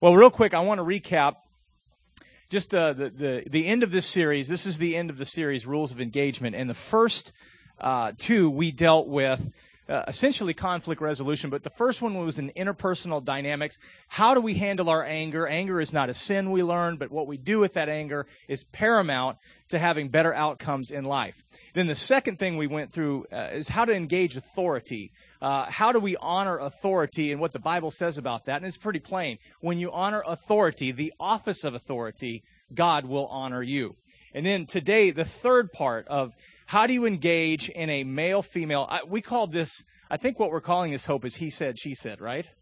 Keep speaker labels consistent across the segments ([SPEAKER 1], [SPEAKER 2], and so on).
[SPEAKER 1] Well, real quick, I want to recap just uh, the, the, the end of this series. This is the end of the series, Rules of Engagement. And the first uh, two we dealt with uh, essentially conflict resolution, but the first one was in interpersonal dynamics. How do we handle our anger? Anger is not a sin, we learned, but what we do with that anger is paramount to having better outcomes in life. Then the second thing we went through uh, is how to engage authority. Uh, how do we honor authority and what the Bible says about that? And it's pretty plain. When you honor authority, the office of authority, God will honor you. And then today, the third part of how do you engage in a male female? we call this, I think what we're calling this hope is he said, she said, right?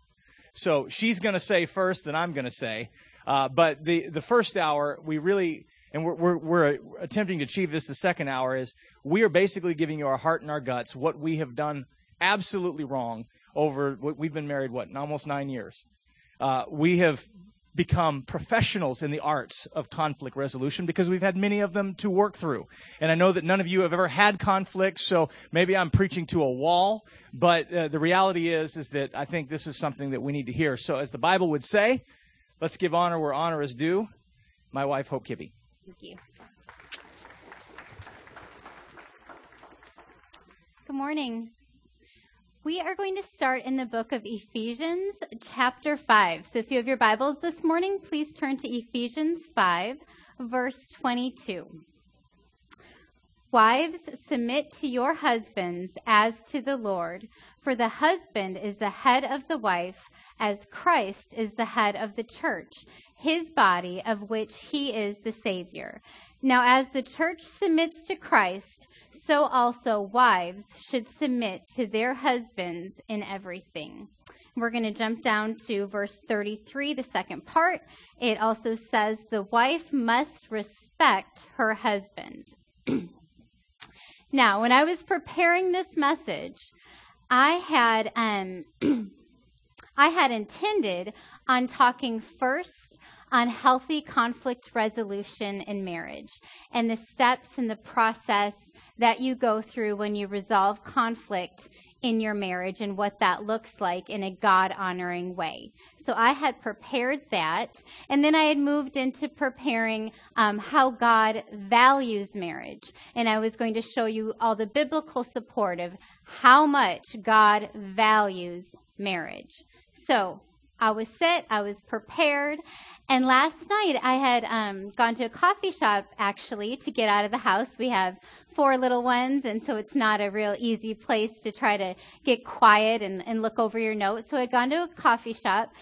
[SPEAKER 1] So she's going to say first, and I'm going to say. Uh, but the, the first hour, we really, and we're, we're, we're attempting to achieve this the second hour, is we are basically giving you our heart and our guts, what we have done absolutely wrong over, we've been married, what, almost nine years. Uh, we have become professionals in the arts of conflict resolution because we've had many of them to work through. And I know that none of you have ever had conflict, so maybe I'm preaching to a wall, but uh, the reality is is that I think this is something that we need to hear. So as the Bible would say, let's give honor where honor is due. My wife Hope Kibbe.
[SPEAKER 2] Thank you. Good morning. We are going to start in the book of Ephesians, chapter 5. So if you have your Bibles this morning, please turn to Ephesians 5, verse 22. Wives, submit to your husbands as to the Lord, for the husband is the head of the wife, as Christ is the head of the church, his body, of which he is the Savior. Now, as the church submits to Christ, so also wives should submit to their husbands in everything. We're going to jump down to verse 33, the second part. It also says the wife must respect her husband. now, when I was preparing this message, I had um, I had intended on talking first on healthy conflict resolution in marriage and the steps and the process that you go through when you resolve conflict in your marriage and what that looks like in a God honoring way. So I had prepared that, and then I had moved into preparing um, how God values marriage. And I was going to show you all the biblical support of how much God values marriage. So I was set, I was prepared, and last night I had um, gone to a coffee shop actually to get out of the house. We have four little ones, and so it's not a real easy place to try to get quiet and, and look over your notes. So I'd gone to a coffee shop,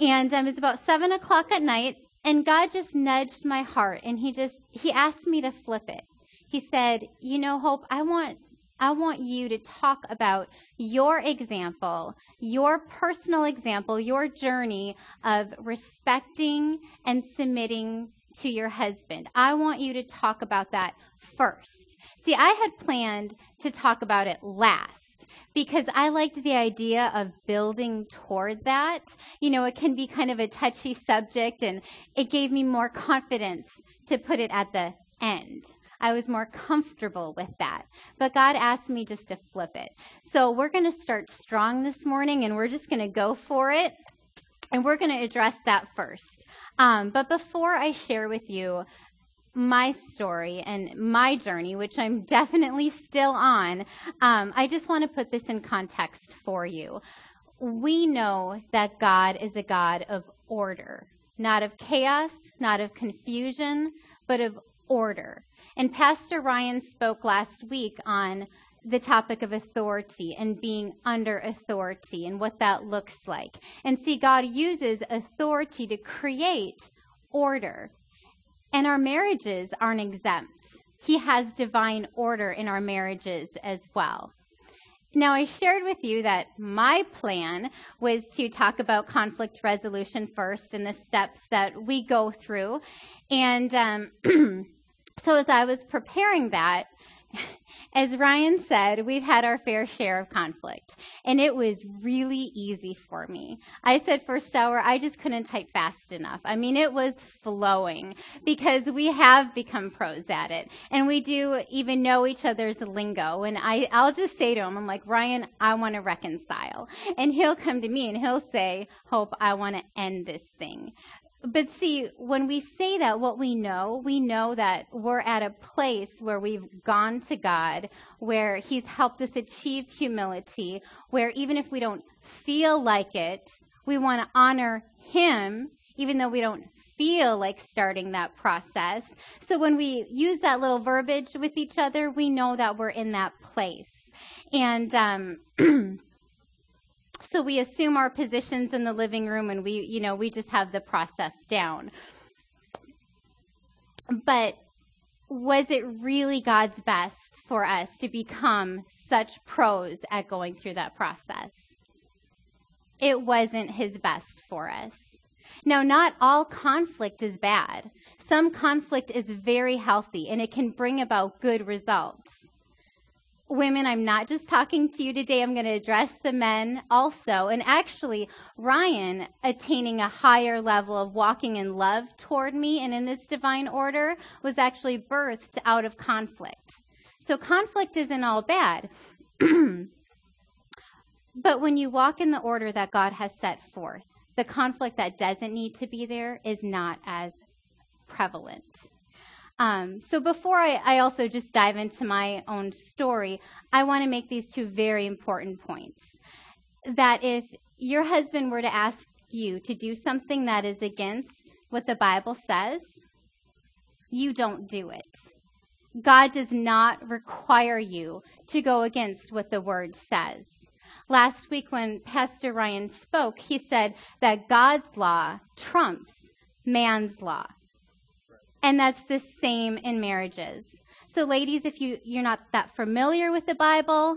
[SPEAKER 2] and um, it was about seven o'clock at night, and God just nudged my heart, and He just He asked me to flip it. He said, "You know, Hope, I want I want you to talk about your example, your personal example, your journey of respecting and submitting to your husband. I want you to talk about that first. See, I had planned to talk about it last because I liked the idea of building toward that. You know, it can be kind of a touchy subject, and it gave me more confidence to put it at the end. I was more comfortable with that. But God asked me just to flip it. So we're going to start strong this morning and we're just going to go for it. And we're going to address that first. Um, but before I share with you my story and my journey, which I'm definitely still on, um, I just want to put this in context for you. We know that God is a God of order, not of chaos, not of confusion, but of order. And Pastor Ryan spoke last week on the topic of authority and being under authority and what that looks like. And see, God uses authority to create order. And our marriages aren't exempt. He has divine order in our marriages as well. Now, I shared with you that my plan was to talk about conflict resolution first and the steps that we go through. And um, so as I was preparing that, as Ryan said, we've had our fair share of conflict, and it was really easy for me. I said first hour, I just couldn't type fast enough. I mean, it was flowing because we have become pros at it, and we do even know each other's lingo. And I, I'll just say to him, I'm like, Ryan, I want to reconcile. And he'll come to me and he'll say, Hope, I want to end this thing. But see, when we say that, what we know, we know that we're at a place where we've gone to God, where He's helped us achieve humility, where even if we don't feel like it, we want to honor Him, even though we don't feel like starting that process. So when we use that little verbiage with each other, we know that we're in that place. And, um, So we assume our positions in the living room and we, you know, we just have the process down. But was it really God's best for us to become such pros at going through that process? It wasn't his best for us. Now, not all conflict is bad. Some conflict is very healthy and it can bring about good results women, I'm not just talking to you today. I'm going to address the men also. And actually, Ryan attaining a higher level of walking in love toward me and in this divine order was actually birthed out of conflict. So conflict isn't all bad. but when you walk in the order that God has set forth, the conflict that doesn't need to be there is not as prevalent. Um, so before I, I also just dive into my own story, I want to make these two very important points. That if your husband were to ask you to do something that is against what the Bible says, you don't do it. God does not require you to go against what the word says. Last week, when Pastor Ryan spoke, he said that God's law trumps man's law. And that's the same in marriages. So, ladies, if you, you're not that familiar with the Bible,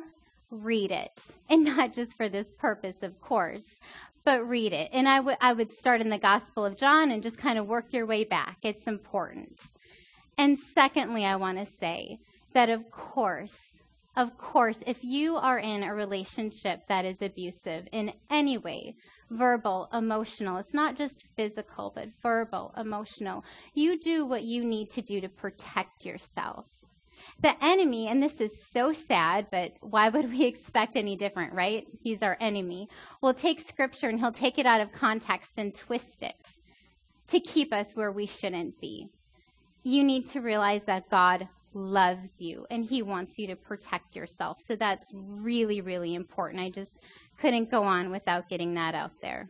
[SPEAKER 2] read it. And not just for this purpose, of course, but read it. And I, w- I would start in the Gospel of John and just kind of work your way back. It's important. And secondly, I want to say that, of course, of course, if you are in a relationship that is abusive in any way, verbal, emotional. It's not just physical, but verbal, emotional. You do what you need to do to protect yourself. The enemy, and this is so sad, but why would we expect any different, right? He's our enemy. We'll take scripture and he'll take it out of context and twist it to keep us where we shouldn't be. You need to realize that God loves you and he wants you to protect yourself. So that's really, really important. I just couldn't go on without getting that out there.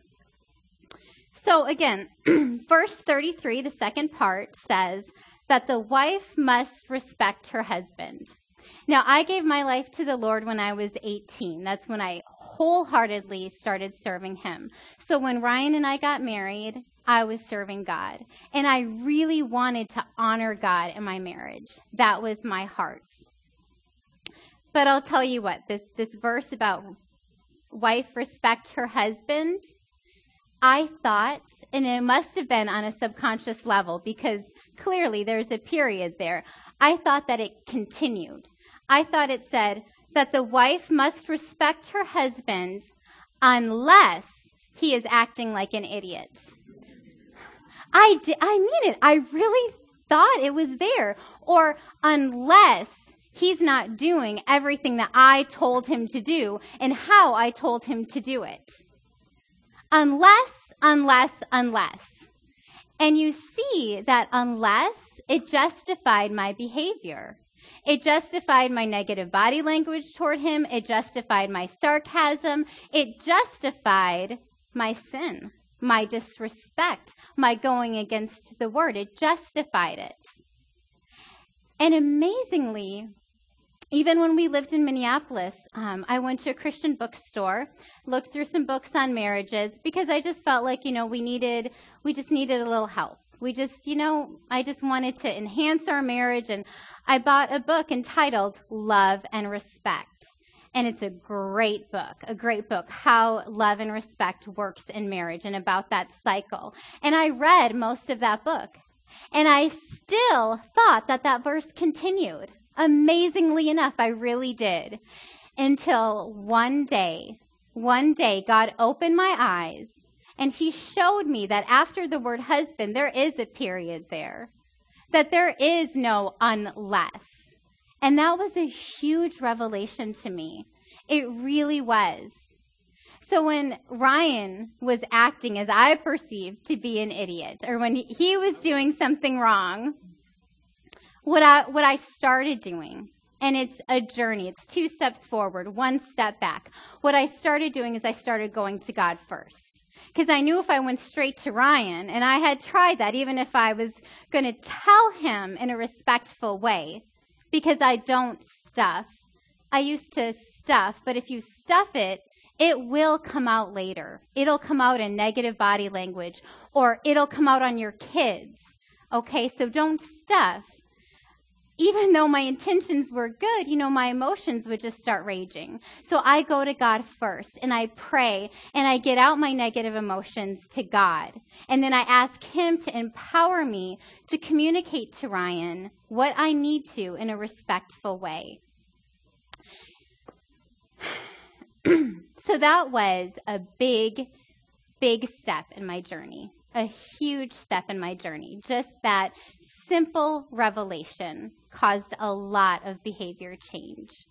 [SPEAKER 2] So again, verse 33, the second part says that the wife must respect her husband. Now, I gave my life to the Lord when I was 18. That's when I wholeheartedly started serving Him. So when Ryan and I got married, I was serving God. And I really wanted to honor God in my marriage. That was my heart. But I'll tell you what, this, this verse about wife respect her husband, I thought, and it must have been on a subconscious level because clearly there's a period there. I thought that it continued. I thought it said that the wife must respect her husband unless he is acting like an idiot. I, di- I mean it. I really thought it was there. Or unless he's not doing everything that I told him to do and how I told him to do it. Unless, unless, unless. And you see that unless it justified my behavior. It justified my negative body language toward him. It justified my sarcasm. It justified my sin, my disrespect, my going against the word. It justified it. And amazingly, even when we lived in Minneapolis, um, I went to a Christian bookstore, looked through some books on marriages because I just felt like, you know, we needed, we just needed a little help. We just, you know, I just wanted to enhance our marriage. And I bought a book entitled Love and Respect. And it's a great book, a great book, How Love and Respect Works in Marriage and about that cycle. And I read most of that book. And I still thought that that verse continued Amazingly enough, I really did. Until one day, one day, God opened my eyes and He showed me that after the word husband, there is a period there, that there is no unless. And that was a huge revelation to me. It really was. So when Ryan was acting as I perceived to be an idiot, or when he was doing something wrong, what I, what I started doing, and it's a journey, it's two steps forward, one step back. What I started doing is I started going to God first. Because I knew if I went straight to Ryan, and I had tried that, even if I was going to tell him in a respectful way, because I don't stuff. I used to stuff, but if you stuff it, it will come out later. It'll come out in negative body language or it'll come out on your kids. Okay, so don't stuff. Even though my intentions were good, you know, my emotions would just start raging. So I go to God first and I pray and I get out my negative emotions to God. And then I ask Him to empower me to communicate to Ryan what I need to in a respectful way. so that was a big, big step in my journey, a huge step in my journey. Just that simple revelation caused a lot of behavior change.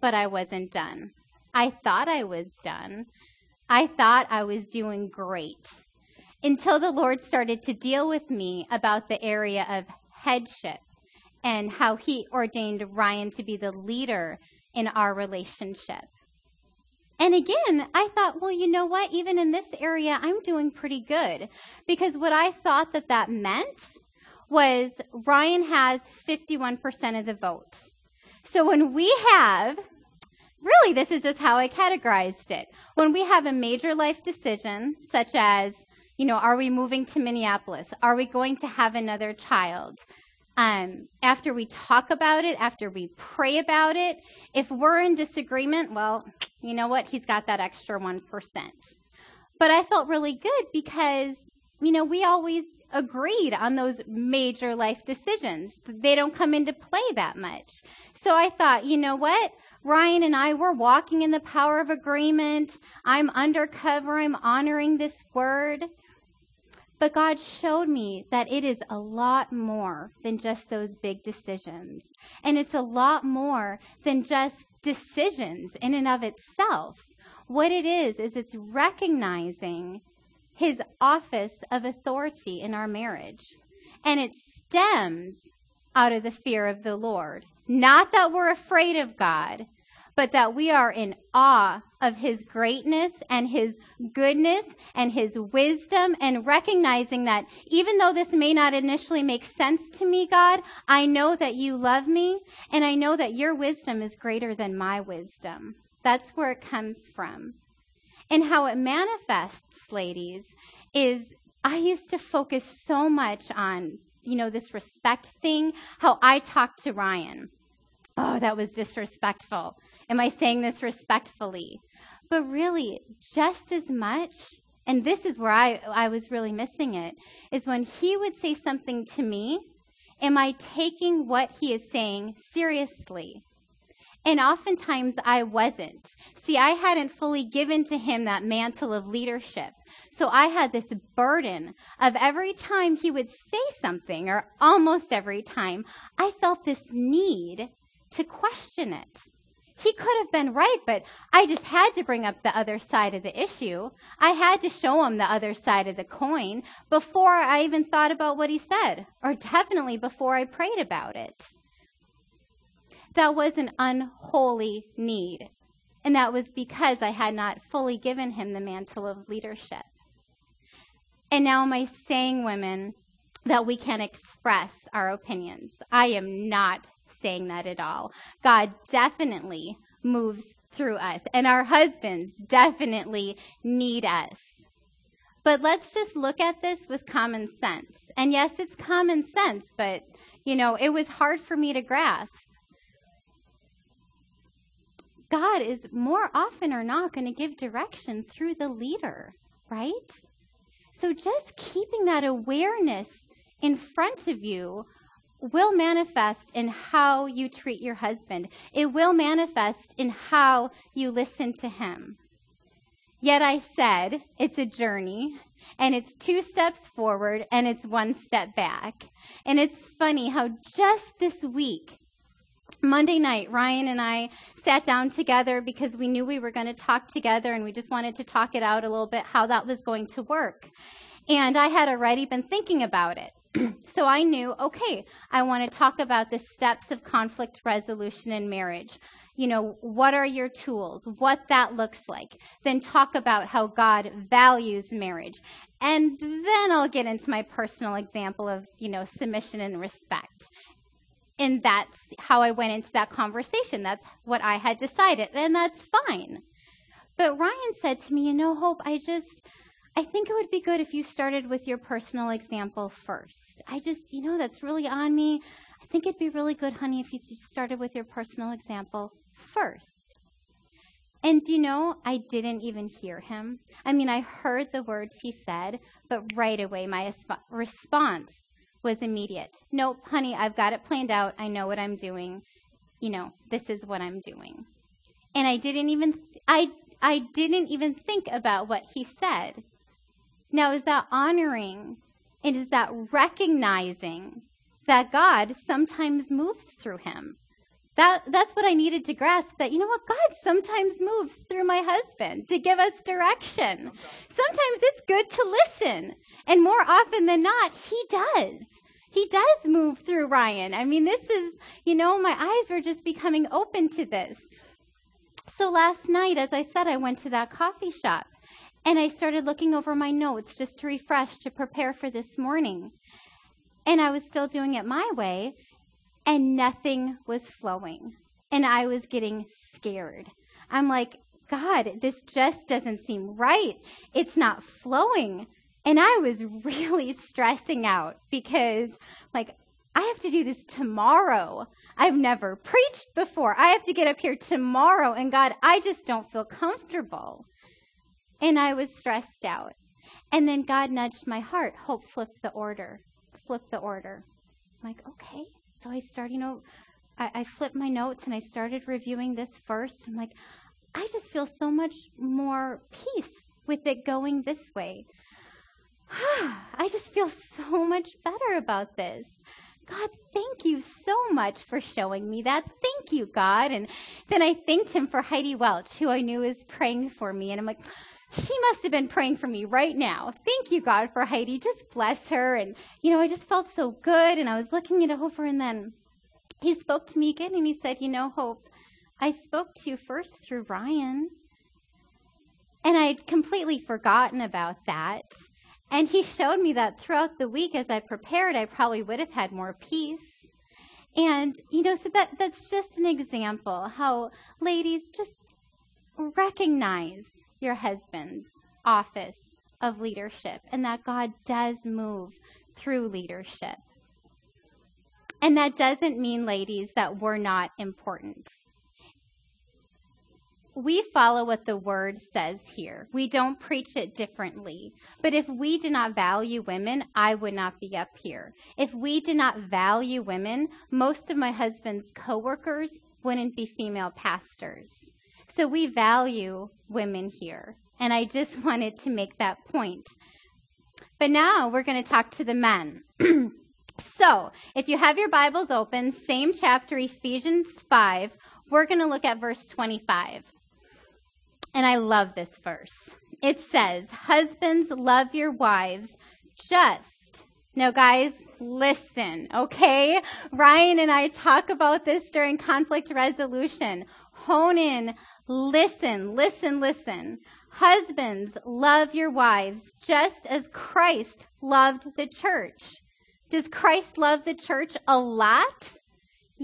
[SPEAKER 2] But I wasn't done. I thought I was done. I thought I was doing great until the Lord started to deal with me about the area of headship and how He ordained Ryan to be the leader in our relationship. And again, I thought, well, you know what? Even in this area, I'm doing pretty good. Because what I thought that that meant was Ryan has 51% of the vote. So when we have, really, this is just how I categorized it. When we have a major life decision, such as, you know, are we moving to Minneapolis? Are we going to have another child? Um, after we talk about it, after we pray about it, if we're in disagreement, well, you know what? He's got that extra 1%. But I felt really good because, you know, we always agreed on those major life decisions. They don't come into play that much. So I thought, you know what? Ryan and I were walking in the power of agreement. I'm undercover. I'm honoring this word. But God showed me that it is a lot more than just those big decisions. And it's a lot more than just decisions in and of itself. What it is, is it's recognizing his office of authority in our marriage. And it stems out of the fear of the Lord. Not that we're afraid of God, but that we are in awe of his greatness and his goodness and his wisdom and recognizing that even though this may not initially make sense to me, God, I know that you love me and I know that your wisdom is greater than my wisdom. That's where it comes from. And how it manifests, ladies, is I used to focus so much on, you know, this respect thing, how I talked to Ryan. Oh, that was disrespectful. Am I saying this respectfully? But really, just as much, and this is where I, I was really missing it, is when he would say something to me, am I taking what he is saying seriously? And oftentimes I wasn't. See, I hadn't fully given to him that mantle of leadership. So I had this burden of every time he would say something, or almost every time, I felt this need to question it. He could have been right, but I just had to bring up the other side of the issue. I had to show him the other side of the coin before I even thought about what he said, or definitely before I prayed about it. That was an unholy need. And that was because I had not fully given him the mantle of leadership. And now, am I saying, women, that we can express our opinions? I am not saying that at all. God definitely moves through us, and our husbands definitely need us. But let's just look at this with common sense. And yes, it's common sense, but you know, it was hard for me to grasp. God is more often or not going to give direction through the leader, right? So just keeping that awareness in front of you will manifest in how you treat your husband. It will manifest in how you listen to him. Yet I said it's a journey and it's two steps forward and it's one step back. And it's funny how just this week, Monday night, Ryan and I sat down together because we knew we were going to talk together and we just wanted to talk it out a little bit how that was going to work. And I had already been thinking about it. So I knew, okay, I want to talk about the steps of conflict resolution in marriage. You know, what are your tools? What that looks like. Then talk about how God values marriage. And then I'll get into my personal example of, you know, submission and respect. And that's how I went into that conversation. That's what I had decided. And that's fine. But Ryan said to me, you know, Hope, I just, I think it would be good if you started with your personal example first. I just, you know, that's really on me. I think it'd be really good, honey, if you started with your personal example first. And you know, I didn't even hear him. I mean, I heard the words he said, but right away my response was immediate. Nope, honey, I've got it planned out. I know what I'm doing. You know, this is what I'm doing. And I didn't even I I didn't even think about what he said. Now, is that honoring and is that recognizing that God sometimes moves through him? That, that's what I needed to grasp that, you know what, God sometimes moves through my husband to give us direction. Sometimes it's good to listen. And more often than not, he does. He does move through Ryan. I mean, this is, you know, my eyes were just becoming open to this. So last night, as I said, I went to that coffee shop and I started looking over my notes just to refresh, to prepare for this morning. And I was still doing it my way, and nothing was flowing. And I was getting scared. I'm like, God, this just doesn't seem right. It's not flowing. And I was really stressing out because, like, I have to do this tomorrow. I've never preached before. I have to get up here tomorrow. And God, I just don't feel comfortable. And I was stressed out. And then God nudged my heart. Hope, flipped the order. Flipped the order. I'm like, okay. So I started, you know, I, I flipped my notes and I started reviewing this first. I'm like, I just feel so much more peace with it going this way. I just feel so much better about this. God, thank you so much for showing me that. Thank you, God. And then I thanked him for Heidi Welch, who I knew was praying for me. And I'm like, she must have been praying for me right now. Thank you, God, for Heidi. Just bless her. And, you know, I just felt so good. And I was looking it over, and then he spoke to me again and he said, You know, Hope, I spoke to you first through Ryan. And I'd completely forgotten about that. And he showed me that throughout the week as I prepared, I probably would have had more peace. And, you know, so that, that's just an example how ladies just recognize your husband's office of leadership and that God does move through leadership. And that doesn't mean, ladies, that we're not important. We follow what the word says here. We don't preach it differently. But if we did not value women, I would not be up here. If we did not value women, most of my husband's coworkers wouldn't be female pastors. So we value women here. And I just wanted to make that point. But now we're going to talk to the men. so if you have your Bibles open, same chapter, Ephesians 5, we're going to look at verse 25. And I love this verse. It says, Husbands, love your wives just. Now, guys, listen, okay? Ryan and I talk about this during conflict resolution. Hone in Listen, listen, listen. Husbands, love your wives just as Christ loved the church. Does Christ love the church a lot?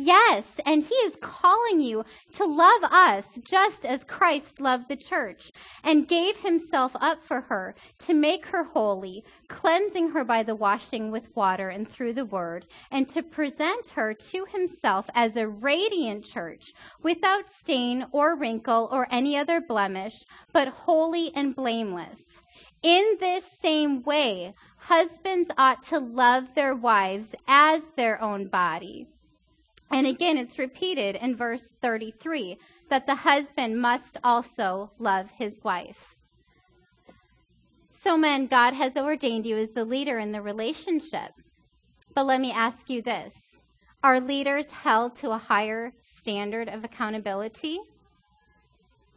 [SPEAKER 2] Yes, and he is calling you to love us just as Christ loved the church and gave himself up for her to make her holy, cleansing her by the washing with water and through the word, and to present her to himself as a radiant church without stain or wrinkle or any other blemish, but holy and blameless. In this same way, husbands ought to love their wives as their own body. And again, it's repeated in verse 33 that the husband must also love his wife. So, men, God has ordained you as the leader in the relationship. But let me ask you this Are leaders held to a higher standard of accountability?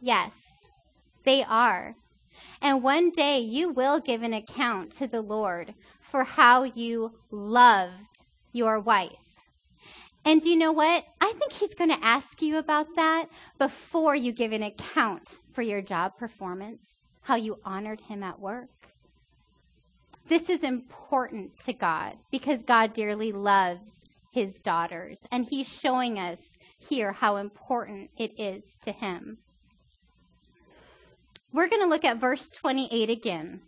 [SPEAKER 2] Yes, they are. And one day you will give an account to the Lord for how you loved your wife. And do you know what? I think he's going to ask you about that before you give an account for your job performance, how you honored him at work. This is important to God because God dearly loves his daughters, and he's showing us here how important it is to him. We're going to look at verse 28 again.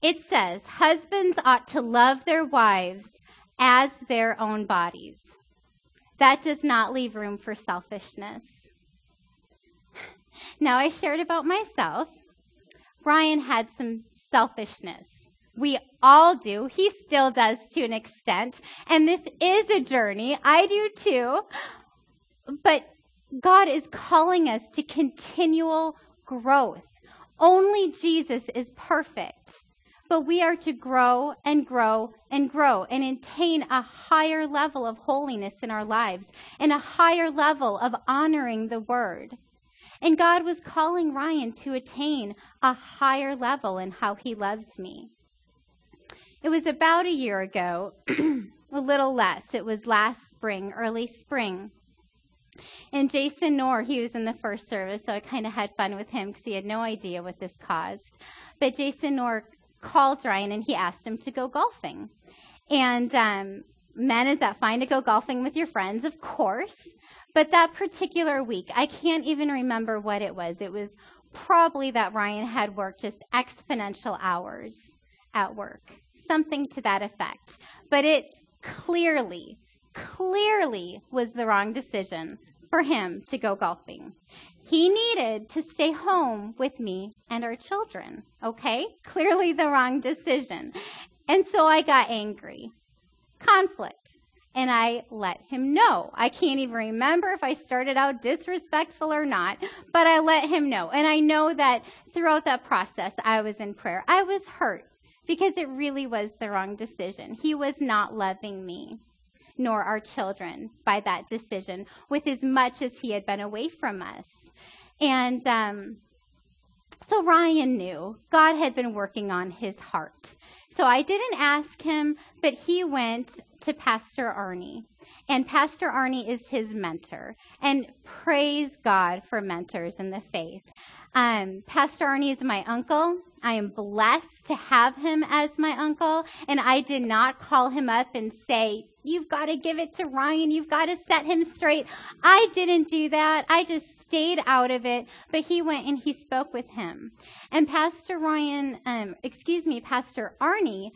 [SPEAKER 2] It says, Husbands ought to love their wives as their own bodies. That does not leave room for selfishness. Now, I shared about myself. Ryan had some selfishness. We all do. He still does to an extent. And this is a journey. I do too. But God is calling us to continual growth. Only Jesus is perfect. But we are to grow and grow and grow and attain a higher level of holiness in our lives and a higher level of honoring the word. And God was calling Ryan to attain a higher level in how he loved me. It was about a year ago, a little less. It was last spring, early spring. And Jason Knorr, he was in the first service, so I kind of had fun with him because he had no idea what this caused. But Jason Knorr called Ryan and he asked him to go golfing. And um, men, is that fine to go golfing with your friends? Of course. But that particular week, I can't even remember what it was. It was probably that Ryan had worked just exponential hours at work, something to that effect. But it clearly, clearly was the wrong decision for him to go golfing. He needed to stay home with me and our children. Okay? Clearly the wrong decision. And so I got angry. Conflict. And I let him know. I can't even remember if I started out disrespectful or not, but I let him know. And I know that throughout that process, I was in prayer. I was hurt because it really was the wrong decision. He was not loving me nor our children by that decision with as much as he had been away from us. And um, so Ryan knew God had been working on his heart. So I didn't ask him, but he went to Pastor Arnie. And Pastor Arnie is his mentor. And praise God for mentors in the faith. Um, Pastor Arnie is my uncle. I am blessed to have him as my uncle. And I did not call him up and say, You've got to give it to Ryan. You've got to set him straight. I didn't do that. I just stayed out of it. But he went and he spoke with him. And Pastor Ryan, um, excuse me, Pastor Arnie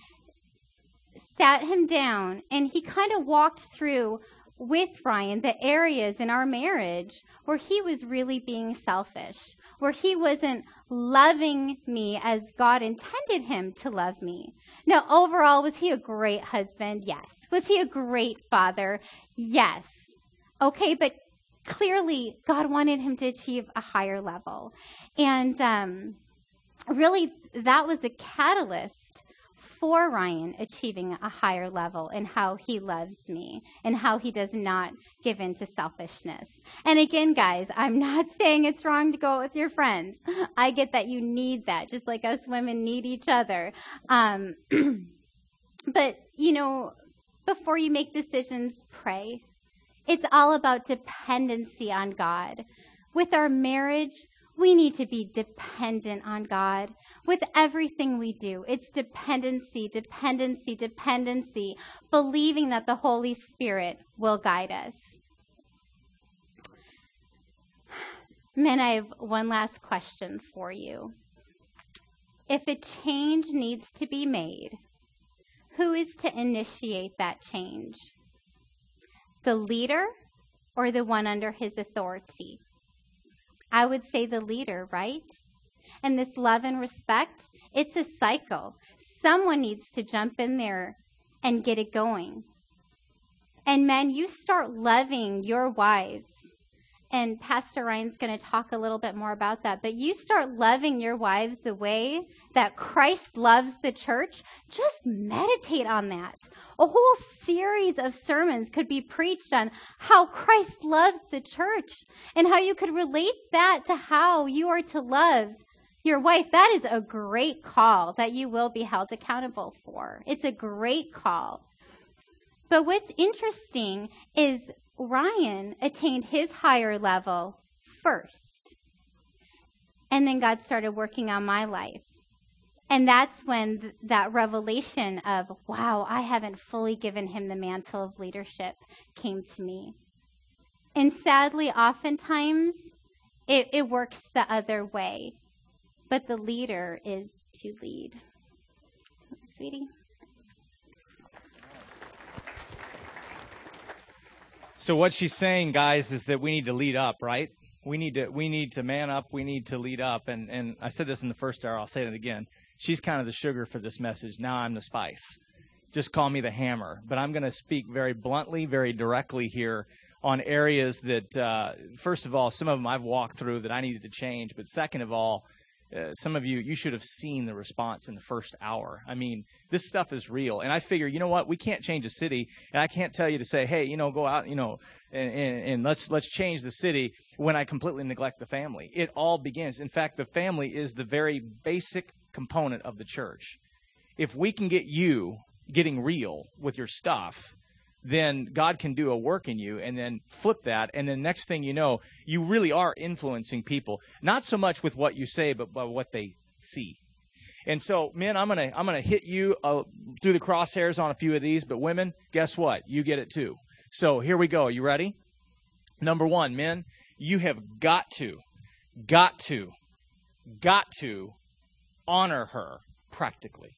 [SPEAKER 2] sat him down and he kind of walked through with Ryan the areas in our marriage where he was really being selfish, where he wasn't loving me as God intended him to love me. Now, overall, was he a great husband? Yes. Was he a great father? Yes. Okay, but clearly God wanted him to achieve a higher level. And um, really, that was a catalyst for Ryan achieving a higher level in how he loves me and how he does not give in to selfishness. And again, guys, I'm not saying it's wrong to go out with your friends. I get that you need that, just like us women need each other. Um, but, you know, before you make decisions, pray. It's all about dependency on God. With our marriage, we need to be dependent on God with everything we do. It's dependency, dependency, dependency, believing that the Holy Spirit will guide us. Men, I have one last question for you. If a change needs to be made, who is to initiate that change? The leader or the one under his authority? I would say the leader, right? And this love and respect, it's a cycle. Someone needs to jump in there and get it going. And men, you start loving your wives. And Pastor Ryan's going to talk a little bit more about that. But you start loving your wives the way that Christ loves the church. Just meditate on that. A whole series of sermons could be preached on how Christ loves the church and how you could relate that to how you are to love your wife. That is a great call that you will be held accountable for. It's a great call. But what's interesting is Ryan attained his higher level first. And then God started working on my life. And that's when th- that revelation of, wow, I haven't fully given him the mantle of leadership came to me. And sadly, oftentimes, it, it works the other way. But the leader is to lead. Sweetie?
[SPEAKER 1] So what she's saying, guys, is that we need to lead up, right? We need to we need to man up. We need to lead up. And and I said this in the first hour. I'll say it again. She's kind of the sugar for this message. Now I'm the spice. Just call me the hammer. But I'm going to speak very bluntly, very directly here on areas that, uh, first of all, some of them I've walked through that I needed to change. But second of all, uh, some of you, you should have seen the response in the first hour. I mean, this stuff is real. And I figure, you know what? We can't change a city. And I can't tell you to say, hey, you know, go out, you know, and, and, and let's, let's change the city when I completely neglect the family. It all begins. In fact, the family is the very basic component of the church. If we can get you getting real with your stuff, then God can do a work in you and then flip that. And then next thing you know, you really are influencing people, not so much with what you say, but by what they see. And so, men, I'm gonna I'm gonna hit you uh, through the crosshairs on a few of these, but women, guess what? You get it too. So here we go. Are You ready? Number one, men, you have got to, got to, got to honor her practically.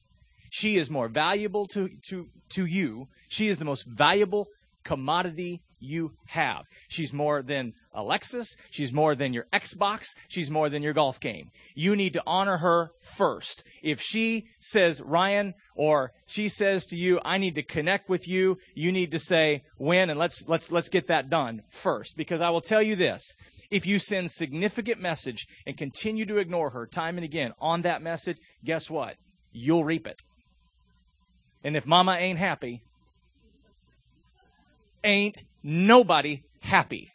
[SPEAKER 1] She is more valuable to, to, to you. She is the most valuable commodity you have. She's more than a Lexus. She's more than your Xbox. She's more than your golf game. You need to honor her first. If she says, Ryan, or she says to you, I need to connect with you, you need to say when and let's, let's, let's get that done first. Because I will tell you this. If you send significant message and continue to ignore her time and again on that message, guess what? You'll reap it. And if mama ain't happy, ain't nobody happy.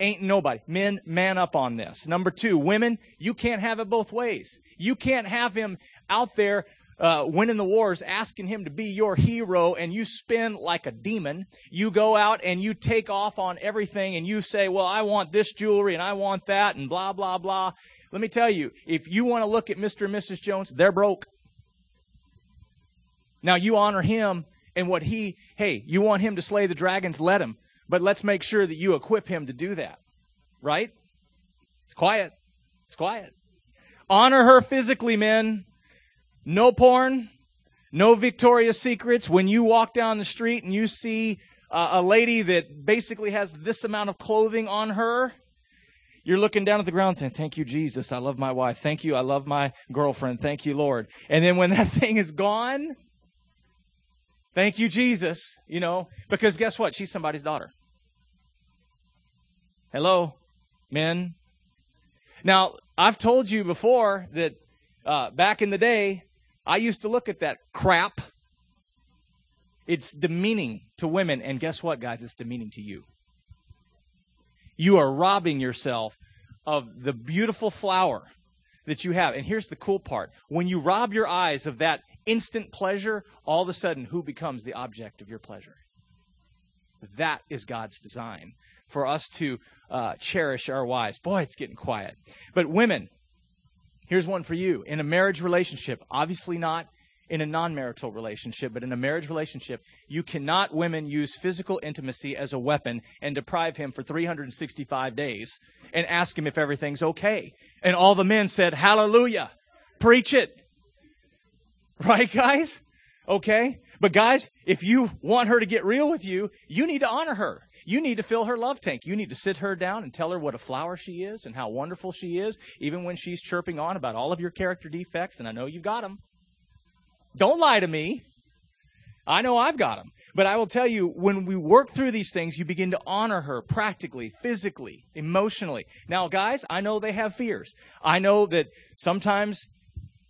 [SPEAKER 1] Ain't nobody. Men, man up on this. Number two, women, you can't have it both ways. You can't have him out there uh, winning the wars, asking him to be your hero, and you spin like a demon. You go out and you take off on everything, and you say, "Well, I want this jewelry, and I want that, and blah blah blah." Let me tell you, if you want to look at Mr. and Mrs. Jones, they're broke. Now you honor him and what he, hey, you want him to slay the dragons, let him. But let's make sure that you equip him to do that. Right? It's quiet. It's quiet. Honor her physically, men. No porn. No Victoria's Secrets. When you walk down the street and you see uh, a lady that basically has this amount of clothing on her, you're looking down at the ground saying, Thank you, Jesus. I love my wife. Thank you. I love my girlfriend. Thank you, Lord. And then when that thing is gone, Thank you, Jesus. You know, because guess what? She's somebody's daughter. Hello, men. Now, I've told you before that uh, back in the day, I used to look at that crap. It's demeaning to women. And guess what, guys? It's demeaning to you. You are robbing yourself of the beautiful flower that you have. And here's the cool part when you rob your eyes of that instant pleasure, all of a sudden, who becomes the object of your pleasure? That is God's design for us to uh, cherish our wives. Boy, it's getting quiet. But women, here's one for you. In a marriage relationship, obviously not in a non marital relationship, but in a marriage relationship, you cannot, women, use physical intimacy as a weapon and deprive him for 365 days and ask him if everything's okay. And all the men said, Hallelujah. Preach it. Right, guys? Okay? But guys, if you want her to get real with you, you need to honor her. You need to fill her love tank. You need to sit her down and tell her what a flower she is and how wonderful she is, even when she's chirping on about all of your character defects, and I know you've got them. Don't lie to me. I know I've got them. But I will tell you, when we work through these things, you begin to honor her practically, physically, emotionally. Now, guys, I know they have fears. I know that sometimes,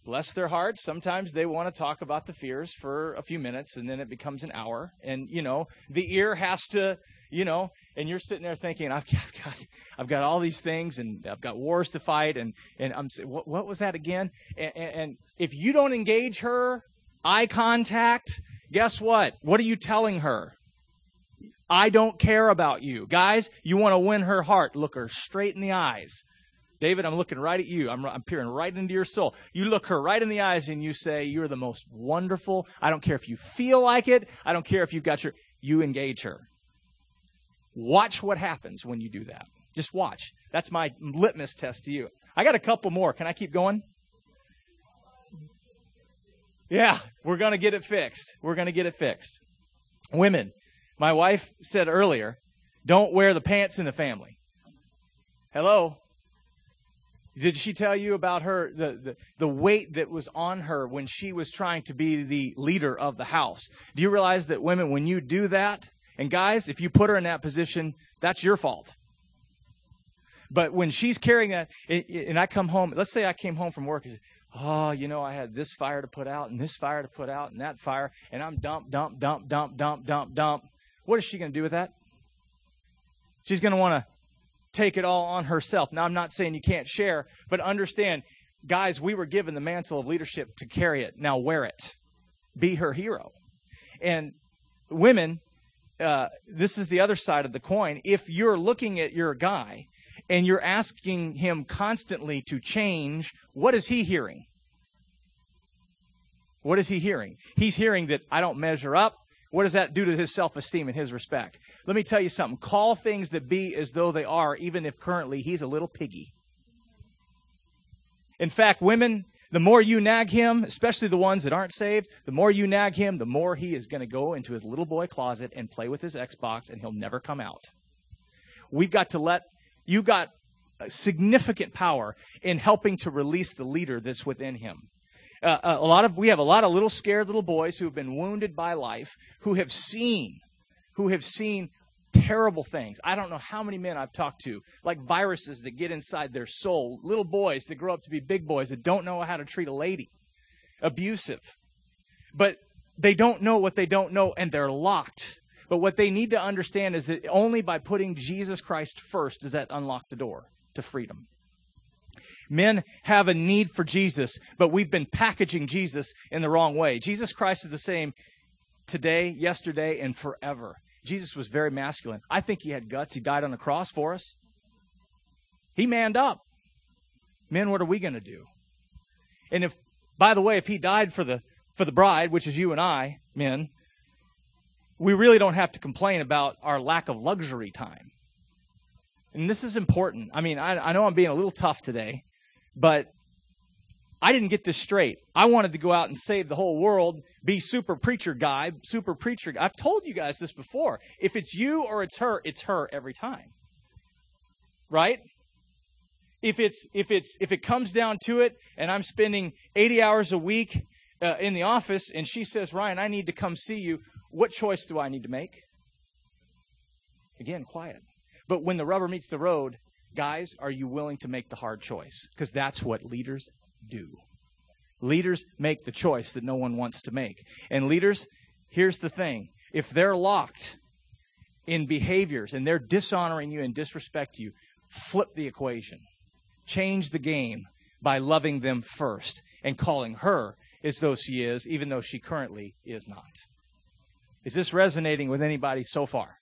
[SPEAKER 1] bless their hearts, sometimes they want to talk about the fears for a few minutes and then it becomes an hour. And, you know, the ear has to, you know, and you're sitting there thinking, I've got, I've got all these things and I've got wars to fight. And, and I'm saying, what, what was that again? And, and if you don't engage her, eye contact, guess what? What are you telling her? I don't care about you. Guys, you want to win her heart. Look her straight in the eyes. David, I'm looking right at you. I'm, I'm peering right into your soul. You look her right in the eyes and you say, You're the most wonderful. I don't care if you feel like it. I don't care if you've got your. You engage her. Watch what happens when you do that. Just watch. That's my litmus test to you. I got a couple more. Can I keep going? Yeah, we're going to get it fixed. We're going to get it fixed. Women, my wife said earlier, don't wear the pants in the family. Hello? Did she tell you about her, the, the, the weight that was on her when she was trying to be the leader of the house? Do you realize that women, when you do that, and guys, if you put her in that position, that's your fault. But when she's carrying that, and I come home, let's say I came home from work, and oh, you know, I had this fire to put out and this fire to put out and that fire, and I'm dump, dump, dump, dump, dump, dump, dump. What is she going to do with that? She's going to want to take it all on herself. Now, I'm not saying you can't share, but understand, guys, we were given the mantle of leadership to carry it. Now, wear it. Be her hero. And women, uh, this is the other side of the coin. If you're looking at your guy and you're asking him constantly to change, what is he hearing? What is he hearing? He's hearing that I don't measure up. What does that do to his self esteem and his respect? Let me tell you something. Call things that be as though they are, even if currently he's a little piggy. In fact, women, the more you nag him, especially the ones that aren't saved, the more you nag him, the more he is going to go into his little boy closet and play with his Xbox and he'll never come out. We've got to let you got significant power in helping to release the leader that's within him. Uh, uh, a lot of we have a lot of little scared little boys who have been wounded by life, who have seen, who have seen terrible things. I don't know how many men I've talked to, like viruses that get inside their soul, little boys that grow up to be big boys that don't know how to treat a lady, abusive. But they don't know what they don't know, and they're locked but what they need to understand is that only by putting Jesus Christ first does that unlock the door to freedom. Men have a need for Jesus, but we've been packaging Jesus in the wrong way. Jesus Christ is the same today, yesterday, and forever. Jesus was very masculine. I think he had guts. He died on the cross for us. He manned up. Men, what are we going to do? And if, by the way, if he died for the for the bride, which is you and I, men, we really don't have to complain about our lack of luxury time. And this is important. I mean, I, I know I'm being a little tough today, but I didn't get this straight. I wanted to go out and save the whole world, be super preacher guy, super preacher. I've told you guys this before. If it's you or it's her, it's her every time. Right? If it's if it's if it comes down to it and I'm spending 80 hours a week uh, in the office and she says, "Ryan, I need to come see you." What choice do I need to make? Again, quiet. But when the rubber meets the road, guys, are you willing to make the hard choice? Because that's what leaders do. Leaders make the choice that no one wants to make. And leaders, here's the thing if they're locked in behaviors and they're dishonoring you and disrespect you, flip the equation. Change the game by loving them first and calling her as though she is, even though she currently is not. Is this resonating with anybody so far?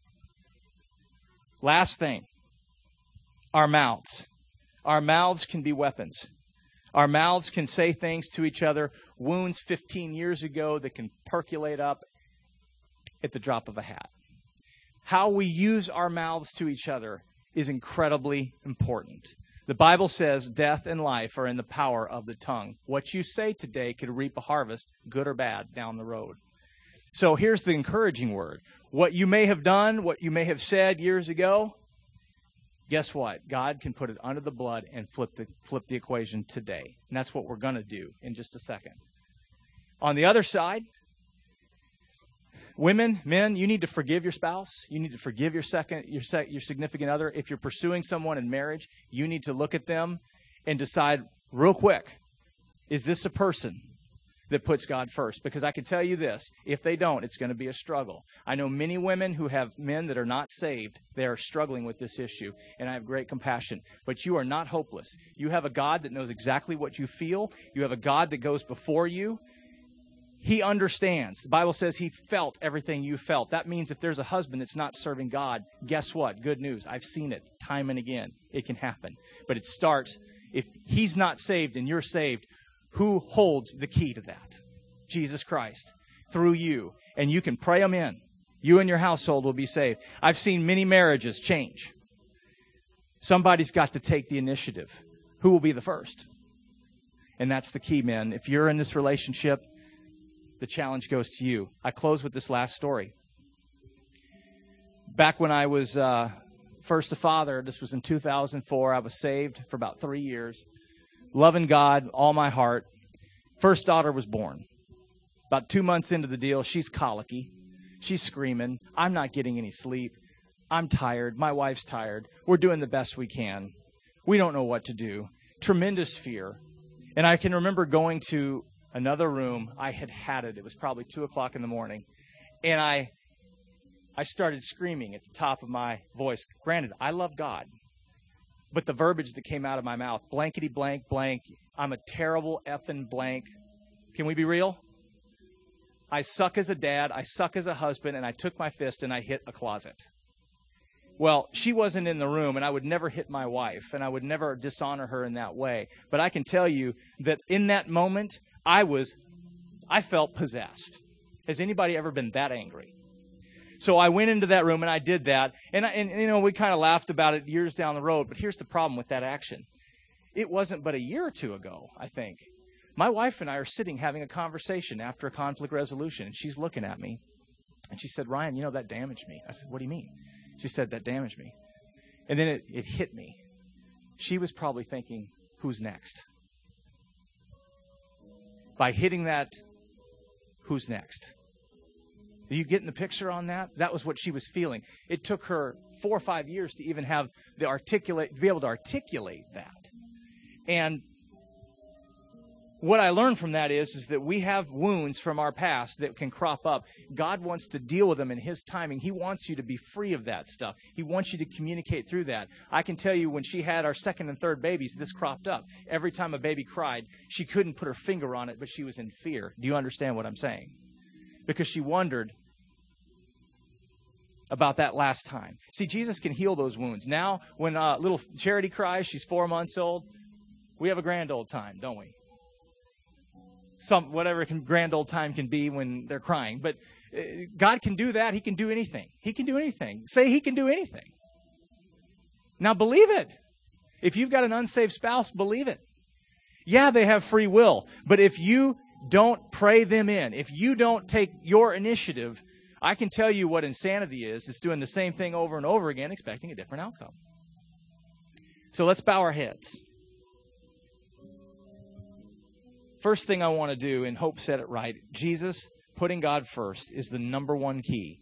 [SPEAKER 1] Last thing our mouths. Our mouths can be weapons. Our mouths can say things to each other, wounds 15 years ago that can percolate up at the drop of a hat. How we use our mouths to each other is incredibly important. The Bible says death and life are in the power of the tongue. What you say today could reap a harvest, good or bad, down the road. So here's the encouraging word. What you may have done, what you may have said years ago, guess what? God can put it under the blood and flip the flip the equation today. And that's what we're going to do in just a second. On the other side, women, men, you need to forgive your spouse. You need to forgive your second your your significant other. If you're pursuing someone in marriage, you need to look at them and decide real quick, is this a person that puts God first. Because I can tell you this if they don't, it's going to be a struggle. I know many women who have men that are not saved. They are struggling with this issue, and I have great compassion. But you are not hopeless. You have a God that knows exactly what you feel, you have a God that goes before you. He understands. The Bible says he felt everything you felt. That means if there's a husband that's not serving God, guess what? Good news. I've seen it time and again. It can happen. But it starts if he's not saved and you're saved, who holds the key to that? Jesus Christ through you. And you can pray them in. You and your household will be saved. I've seen many marriages change. Somebody's got to take the initiative. Who will be the first? And that's the key, men. If you're in this relationship, the challenge goes to you. I close with this last story. Back when I was uh, first a father, this was in 2004, I was saved for about three years loving God all my heart. First daughter was born. About two months into the deal, she's colicky. She's screaming. I'm not getting any sleep. I'm tired. My wife's tired. We're doing the best we can. We don't know what to do. Tremendous fear. And I can remember going to another room. I had had it. It was probably two o'clock in the morning. And I I started screaming at the top of my voice. Granted, I love God but the verbiage that came out of my mouth blankety blank blank i'm a terrible effing blank. Can we be real? I suck as a dad i suck as a husband and i took my fist and i hit a closet. Well she wasn't in the room and i would never hit my wife and i would never dishonor her in that way. But i can tell you that in that moment i was i felt possessed. Has anybody ever been that angry so I went into that room and I did that. And, and you know, we kind of laughed about it years down the road. But here's the problem with that action it wasn't but a year or two ago, I think. My wife and I are sitting having a conversation after a conflict resolution, and she's looking at me. And she said, Ryan, you know, that damaged me. I said, What do you mean? She said, That damaged me. And then it, it hit me. She was probably thinking, Who's next? By hitting that, who's next? Are you getting the picture on that? That was what she was feeling. It took her four or five years to even have the articulate, to be able to articulate that. And what I learned from that is, is that we have wounds from our past that can crop up. God wants to deal with them in His timing. He wants you to be free of that stuff. He wants you to communicate through that. I can tell you when she had our second and third babies, this cropped up. Every time a baby cried, she couldn't put her finger on it, but she was in fear. Do you understand what I'm saying? Because she wondered, about that last time. See, Jesus can heal those wounds. Now, when uh, little Charity cries, she's four months old, we have a grand old time, don't we? Some whatever can, grand old time can be when they're crying, but uh, God can do that. He can do anything. He can do anything. Say He can do anything. Now believe it. If you've got an unsaved spouse, believe it. Yeah, they have free will, but if you don't pray them in, if you don't take your initiative, I can tell you what insanity is. It's doing the same thing over and over again, expecting a different outcome. So let's bow our heads. First thing I want to do, and Hope said it right Jesus, putting God first, is the number one key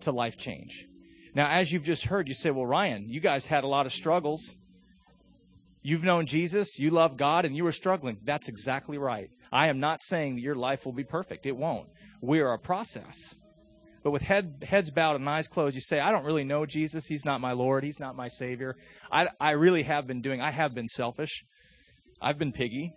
[SPEAKER 1] to life change. Now, as you've just heard, you say, well, Ryan, you guys had a lot of struggles. You've known Jesus, you love God, and you were struggling. That's exactly right. I am not saying that your life will be perfect. It won't. We are a process. But with head, heads bowed and eyes closed, you say, I don't really know Jesus. He's not my Lord. He's not my Savior. I, I really have been doing, I have been selfish. I've been piggy.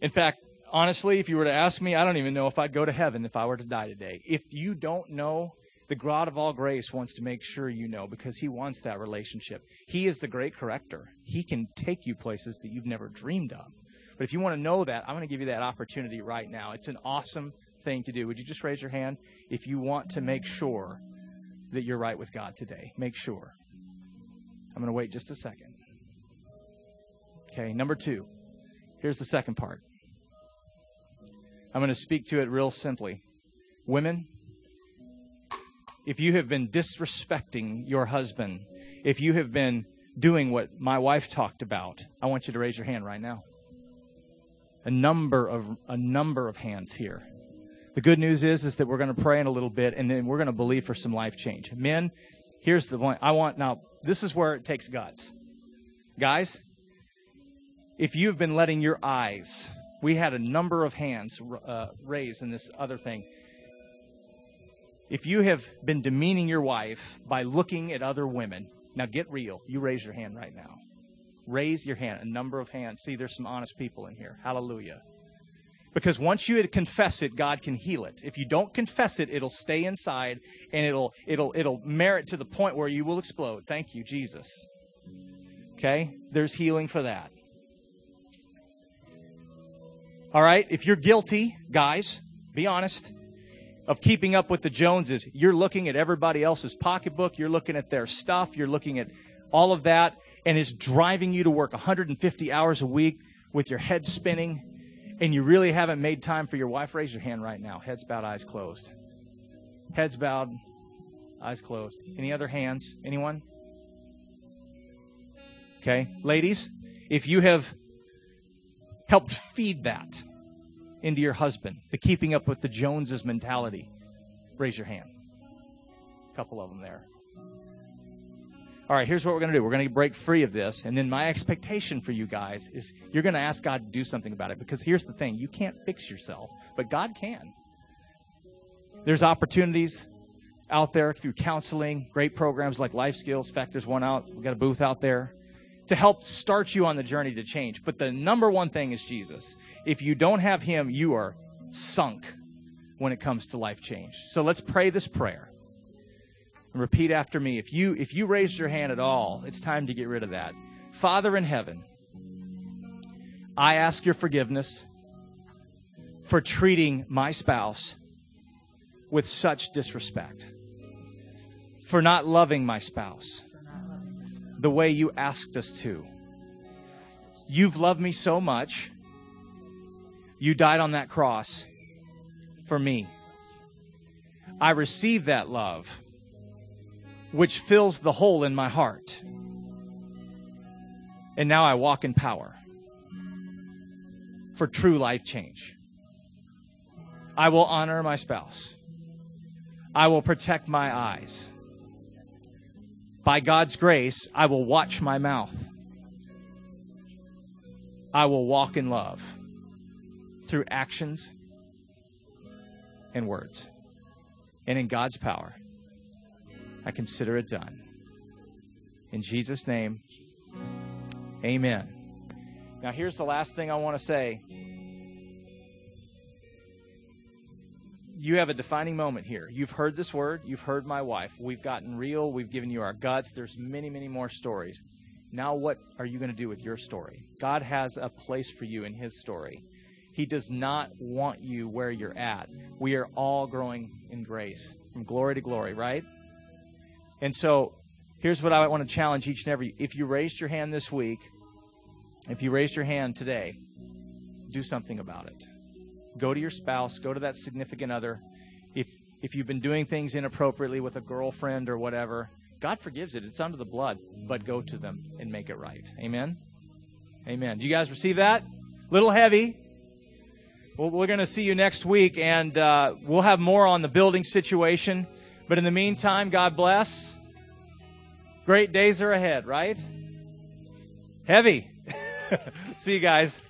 [SPEAKER 1] In fact, honestly, if you were to ask me, I don't even know if I'd go to heaven if I were to die today. If you don't know, the God of all grace wants to make sure you know because he wants that relationship. He is the great corrector. He can take you places that you've never dreamed of. But if you want to know that, I'm going to give you that opportunity right now. It's an awesome thing to do. Would you just raise your hand if you want to make sure that you're right with God today? Make sure. I'm going to wait just a second. Okay, number two. Here's the second part. I'm going to speak to it real simply. Women, if you have been disrespecting your husband, if you have been doing what my wife talked about, I want you to raise your hand right now. A number of a number of hands here. The good news is is that we're going to pray in a little bit and then we're going to believe for some life change. Men, here's the point. I want now this is where it takes guts. Guys, if you've been letting your eyes, we had a number of hands uh, raised in this other thing. If you have been demeaning your wife by looking at other women, now get real. You raise your hand right now. Raise your hand. A number of hands. See, there's some honest people in here. Hallelujah. Because once you confess it, God can heal it. If you don't confess it, it'll stay inside and it'll it'll it'll merit to the point where you will explode. Thank you, Jesus. Okay? There's healing for that. All right? If you're guilty, guys, be honest, of keeping up with the Joneses, you're looking at everybody else's pocketbook, you're looking at their stuff, you're looking at all of that, and it's driving you to work 150 hours a week with your head spinning and you really haven't made time for your wife, raise your hand right now. Heads bowed, eyes closed. Heads bowed, eyes closed. Any other hands? Anyone? Okay. Ladies, if you have helped feed that into your husband, the keeping up with the Joneses mentality, raise your hand. A couple of them there all right, here's what we're going to do. We're going to break free of this. And then my expectation for you guys is you're going to ask God to do something about it. Because here's the thing you can't fix yourself, but God can. There's opportunities out there through counseling, great programs like Life Skills. In fact, there's one out. We've got a booth out there to help start you on the journey to change. But the number one thing is Jesus. If you don't have Him, you are sunk when it comes to life change. So let's pray this prayer and repeat after me. If you if you raised your hand at all, it's time to get rid of that. Father in heaven, I ask your forgiveness for treating my spouse with such disrespect. For not loving my spouse the way you asked us to. You've loved me so much. You died on that cross for me. I receive that love which fills the hole in my heart. And now I walk in power for true life change. I will honor my spouse. I will protect my eyes. By God's grace, I will watch my mouth. I will walk in love through actions and words. And in God's power, I consider it done. In Jesus' name, amen. Now, here's the last thing I want to say. You have a defining moment here. You've heard this word. You've heard my wife. We've gotten real. We've given you our guts. There's many, many more stories. Now, what are you going to do with your story? God has a place for you in His story. He does not want you where you're at. We are all growing in grace from glory to glory, right? And so here's what I want to challenge each and every if you raised your hand this week, if you raised your hand today, do something about it. Go to your spouse, go to that significant other. If if you've been doing things inappropriately with a girlfriend or whatever, God forgives it. It's under the blood, but go to them and make it right. Amen. Amen. Do you guys receive that? Little heavy. Well, we're going to see you next week, and uh, we'll have more on the building situation. But in the meantime, God bless. Great days are ahead, right? Heavy. See you guys.